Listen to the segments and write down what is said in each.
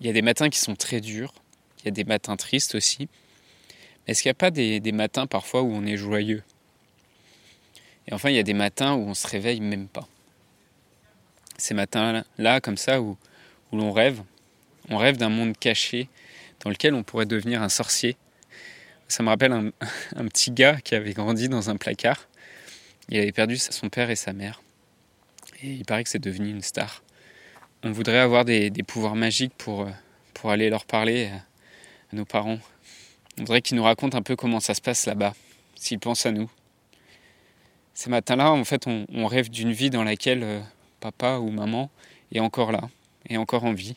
Il y a des matins qui sont très durs, il y a des matins tristes aussi. Est-ce qu'il n'y a pas des, matins parfois où on est joyeux? Et enfin, il y a des matins où on se réveille même pas. Ces matins-là, comme ça, où, où l'on rêve, on rêve d'un monde caché dans lequel on pourrait devenir un sorcier. Ça me rappelle un petit gars qui avait grandi dans un placard. Il avait perdu son père et sa mère. Et il paraît que c'est devenu une star. On voudrait avoir des, pouvoirs magiques pour, euh, pour aller leur parler à, nos parents. On voudrait qu'ils nous racontent un peu comment ça se passe là-bas, s'ils pensent à nous. Ces matins-là, en fait, on, rêve d'une vie dans laquelle euh, papa ou maman est encore là, est encore en vie.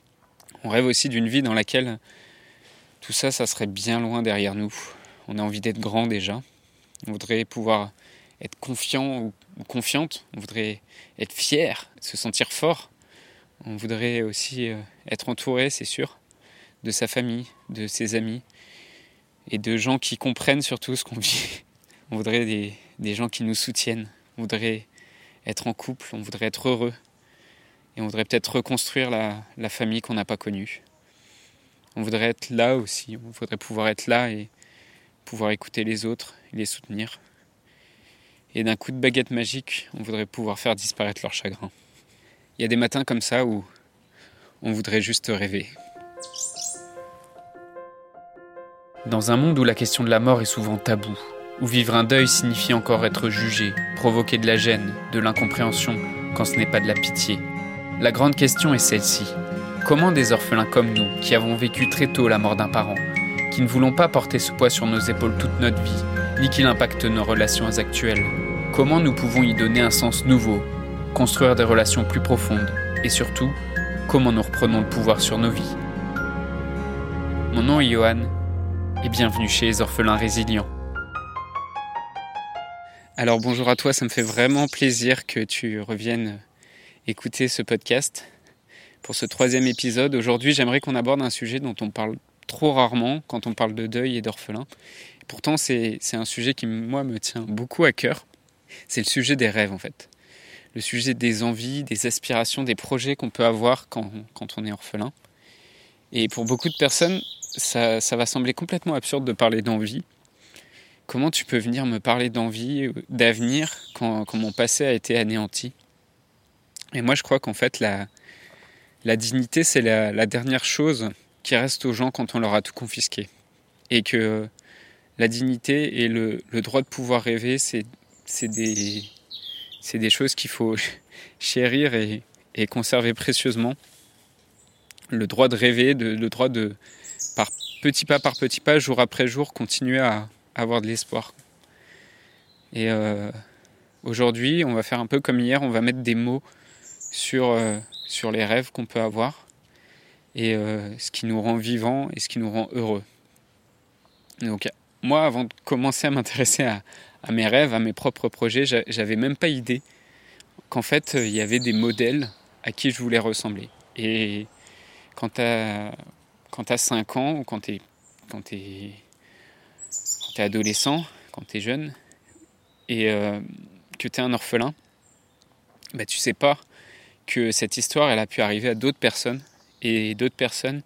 On rêve aussi d'une vie dans laquelle tout ça, ça serait bien loin derrière nous. On a envie d'être grand déjà. On voudrait pouvoir être confiant ou, confiante, on voudrait être fier, se sentir fort. On voudrait aussi euh, être entouré, c'est sûr, de sa famille, de ses amis et de gens qui comprennent surtout ce qu'on vit. On voudrait des, gens qui nous soutiennent. On voudrait être en couple, on voudrait être heureux. Et on voudrait peut-être reconstruire la famille qu'on n'a pas connue. On voudrait être là aussi, on voudrait pouvoir être là et pouvoir écouter les autres et les soutenir et d'un coup de baguette magique, on voudrait pouvoir faire disparaître leur chagrin. Il y a des matins comme ça où on voudrait juste rêver. Dans un monde où la question de la mort est souvent taboue, où vivre un deuil signifie encore être jugé, provoquer de la gêne, de l'incompréhension, quand ce n'est pas de la pitié, la grande question est celle-ci. Comment des orphelins comme nous, qui avons vécu très tôt la mort d'un parent, qui ne voulons pas porter ce poids sur nos épaules toute notre vie, ni qu'il impacte nos relations actuelles. Comment nous pouvons y donner un sens nouveau, construire des relations plus profondes, et surtout, comment nous reprenons le pouvoir sur nos vies. Mon nom est Johan, et bienvenue chez les orphelins résilients. Alors bonjour à toi, ça me fait vraiment plaisir que tu reviennes écouter ce podcast pour ce troisième épisode. Aujourd'hui, j'aimerais qu'on aborde un sujet dont on parle trop rarement quand on parle de deuil et d'orphelin. Pourtant, c'est un sujet qui, moi, me tient beaucoup à cœur. C'est le sujet des rêves, en fait. Le sujet des envies, des aspirations, des projets qu'on peut avoir quand, quand, on est orphelin. Et pour beaucoup de personnes, ça, ça va sembler complètement absurde de parler d'envie. Comment tu peux venir me parler d'envie, d'avenir, quand, quand, mon passé a été anéanti? Et moi, je crois qu'en fait, la, la dignité, c'est la, la dernière chose qui reste aux gens quand on leur a tout confisqué. Et que la dignité et le, droit de pouvoir rêver, c'est des, des choses qu'il faut chérir et, conserver précieusement. Le droit de rêver, le droit de, par petit pas par petit pas, jour après jour, continuer à, avoir de l'espoir. Et euh, aujourd'hui, on va faire un peu comme hier, on va mettre des mots sur, euh, les rêves qu'on peut avoir et euh, ce qui nous rend vivants et ce qui nous rend heureux. Donc moi, avant de commencer à m'intéresser à, mes rêves, à mes propres projets, j'avais même pas idée qu'en fait, il y avait des modèles à qui je voulais ressembler. Et quand tu as, quand 5 ans ou quand tu es, quand es, adolescent, quand tu es jeune, et euh, que tu es un orphelin, bah, tu sais pas que cette histoire, elle a pu arriver à d'autres personnes et d'autres personnes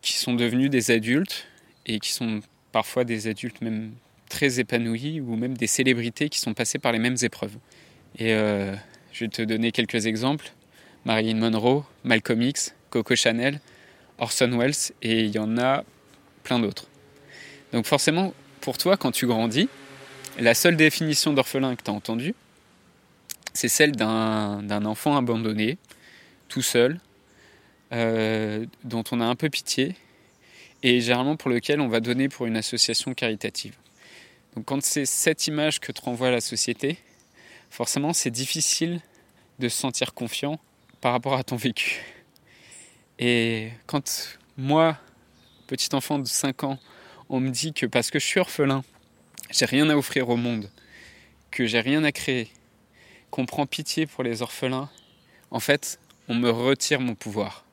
qui sont devenues des adultes et qui sont parfois des adultes même très épanouis ou même des célébrités qui sont passées par les mêmes épreuves. Et euh, je vais te donner quelques exemples. Marilyn Monroe, Malcolm X, Coco Chanel, Orson Welles et il y en a plein d'autres. Donc forcément, pour toi, quand tu grandis, la seule définition d'orphelin que tu as entendue, c'est celle d'un enfant abandonné, tout seul, euh, dont on a un peu pitié et généralement pour lequel on va donner pour une association caritative. Donc quand c'est cette image que te renvoie la société, forcément c'est difficile de se sentir confiant par rapport à ton vécu. Et quand moi, petit enfant de 5 ans, on me dit que parce que je suis orphelin, j'ai rien à offrir au monde, que j'ai rien à créer, qu'on prend pitié pour les orphelins, en fait, on me retire mon pouvoir.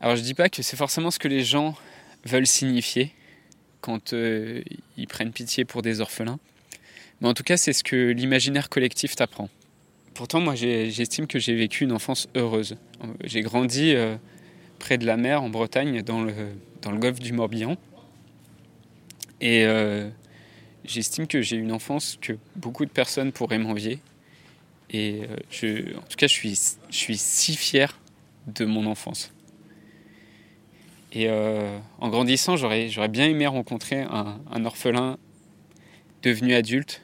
Alors je dis pas que c'est forcément ce que les gens veulent signifier quand euh, ils prennent pitié pour des orphelins. Mais en tout cas, c'est ce que l'imaginaire collectif t'apprend. Pourtant, moi, j'estime que j'ai vécu une enfance heureuse. J'ai grandi euh, près de la mer en Bretagne, dans le, dans le golfe du Morbihan. Et euh, j'estime que j'ai une enfance que beaucoup de personnes pourraient m'envier. Et en tout cas, je suis, je suis si fier de mon enfance. Et euh, en grandissant, j'aurais, bien aimé rencontrer un, orphelin devenu adulte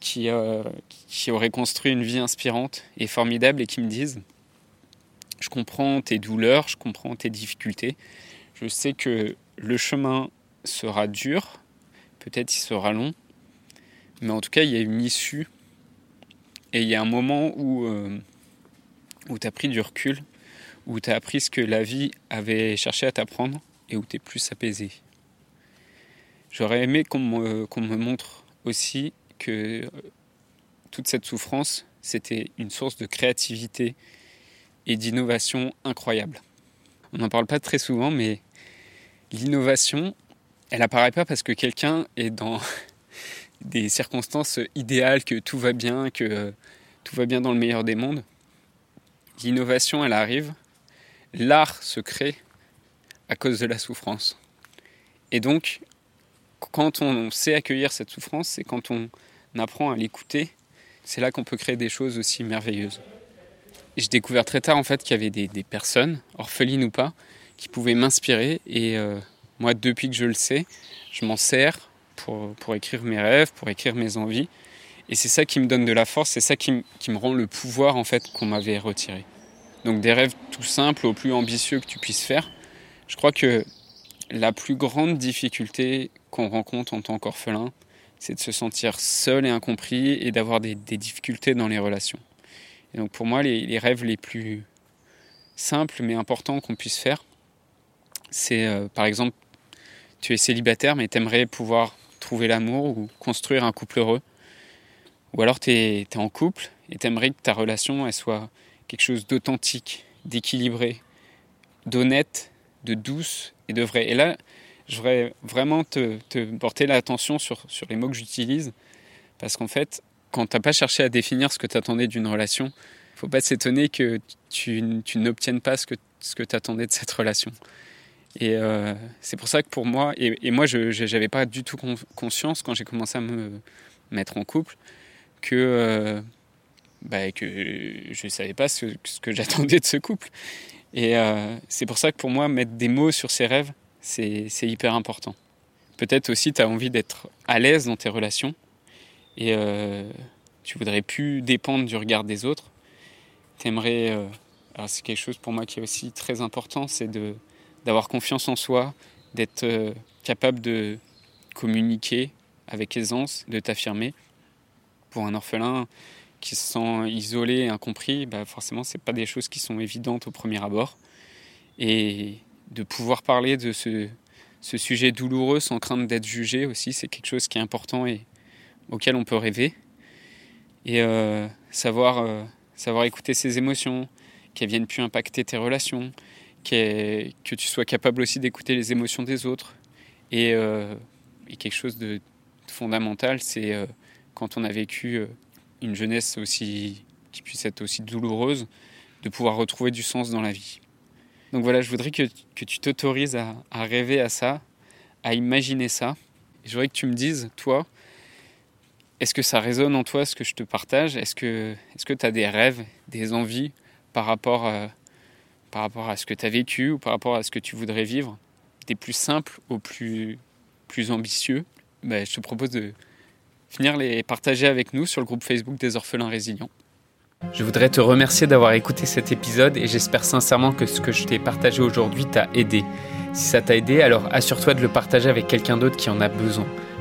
qui, qui aurait construit une vie inspirante et formidable et qui me dise je comprends tes douleurs, je comprends tes difficultés. Je sais que le chemin sera dur, peut-être il sera long, mais en tout cas, il y a une issue. Et il y a un moment où, euh, où tu as pris du recul, où tu as appris ce que la vie avait cherché à t'apprendre et où tu es plus apaisé. J'aurais aimé qu'on me, montre aussi que euh, toute cette souffrance, c'était une source de créativité et d'innovation incroyable. On n'en parle pas très souvent, mais l'innovation, elle apparaît pas parce que quelqu'un est dans des circonstances idéales, que tout va bien, que tout va bien dans le meilleur des mondes. L'innovation, elle arrive. L'art se crée à cause de la souffrance. Et donc, quand on sait accueillir cette souffrance, c'est quand on apprend à l'écouter, c'est là qu'on peut créer des choses aussi merveilleuses. J'ai découvert très tard en fait qu'il y avait des, personnes, orphelines ou pas, qui pouvaient m'inspirer. Et euh, moi, depuis que je le sais, je m'en sers pour, pour écrire mes rêves, pour écrire mes envies. Et c'est ça qui me donne de la force, c'est ça qui, me rend le pouvoir en fait qu'on m'avait retiré. Donc des rêves tout simples au plus ambitieux que tu puisses faire. Je crois que la plus grande difficulté qu'on rencontre en tant qu'orphelin, c'est de se sentir seul et incompris et d'avoir des difficultés dans les relations. Et donc pour moi, les, rêves les plus simples mais importants qu'on puisse faire, c'est euh, par exemple, tu es célibataire mais tu aimerais pouvoir trouver l'amour ou construire un couple heureux. Ou alors tu es, en couple et tu aimerais que ta relation elle soit quelque chose d'authentique, d'équilibré, d'honnête, de douce et de vrai. Et là, je voudrais vraiment te, te porter l'attention sur, sur les mots que j'utilise parce qu'en fait, quand tu n'as pas cherché à définir ce que tu attendais d'une relation, il faut pas s'étonner que tu, n'obtiennes pas ce que, ce que tu attendais de cette relation. Et euh, c'est pour ça que pour moi, et, moi je n'avais pas du tout conscience quand j'ai commencé à me mettre en couple, que, euh, bah, que je ne savais pas ce, que j'attendais de ce couple. Et euh, c'est pour ça que pour moi, mettre des mots sur ses rêves, c'est hyper important. Peut-être aussi tu as envie d'être à l'aise dans tes relations, et euh, tu voudrais plus dépendre du regard des autres. T'aimerais, euh, c'est quelque chose pour moi qui est aussi très important, c'est d'avoir confiance en soi, d'être euh, capable de communiquer avec aisance, de t'affirmer. Pour un orphelin qui se sent isolé incompris, bah forcément, ce pas des choses qui sont évidentes au premier abord. Et de pouvoir parler de ce, ce sujet douloureux sans crainte d'être jugé aussi, c'est quelque chose qui est important et, auquel on peut rêver et euh, savoir, euh, savoir écouter ses émotions, qu'elles viennent plus impacter tes relations, que tu sois capable aussi d'écouter les émotions des autres. Et, euh, quelque chose de fondamental, c'est quand on a vécu une jeunesse aussi qui puisse être aussi douloureuse, de pouvoir retrouver du sens dans la vie. Donc voilà, je voudrais que, que tu t'autorises à, rêver à ça, à imaginer ça. je voudrais que tu me dises, toi, est-ce que ça résonne en toi ce que je te partage? Est-ce que tu as des rêves, des envies par rapport, à, par rapport à ce que tu as vécu ou par rapport à ce que tu voudrais vivre? Des plus simples aux plus, plus ambitieux? Ben, Je te propose de venir les partager avec nous sur le groupe Facebook des orphelins résilients. Je voudrais te remercier d'avoir écouté cet épisode et j'espère sincèrement que ce que je t'ai partagé aujourd'hui t'a aidé. Si ça t'a aidé, alors assure-toi de le partager avec quelqu'un d'autre qui en a besoin.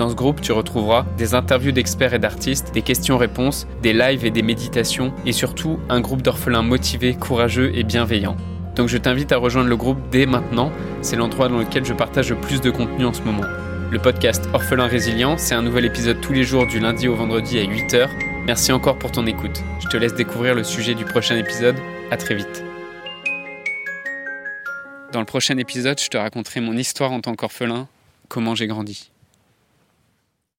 Dans ce groupe, tu retrouveras des interviews d'experts et d'artistes, des questions-réponses, des lives et des méditations, et surtout un groupe d'orphelins motivés, courageux et bienveillants. Donc je t'invite à rejoindre le groupe dès maintenant, c'est l'endroit dans lequel je partage le plus de contenu en ce moment. Le podcast Orphelin Résilient, c'est un nouvel épisode tous les jours du lundi au vendredi à 8h. Merci encore pour ton écoute. Je te laisse découvrir le sujet du prochain épisode. À très vite. Dans le prochain épisode, je te raconterai mon histoire en tant qu'orphelin, comment j'ai grandi.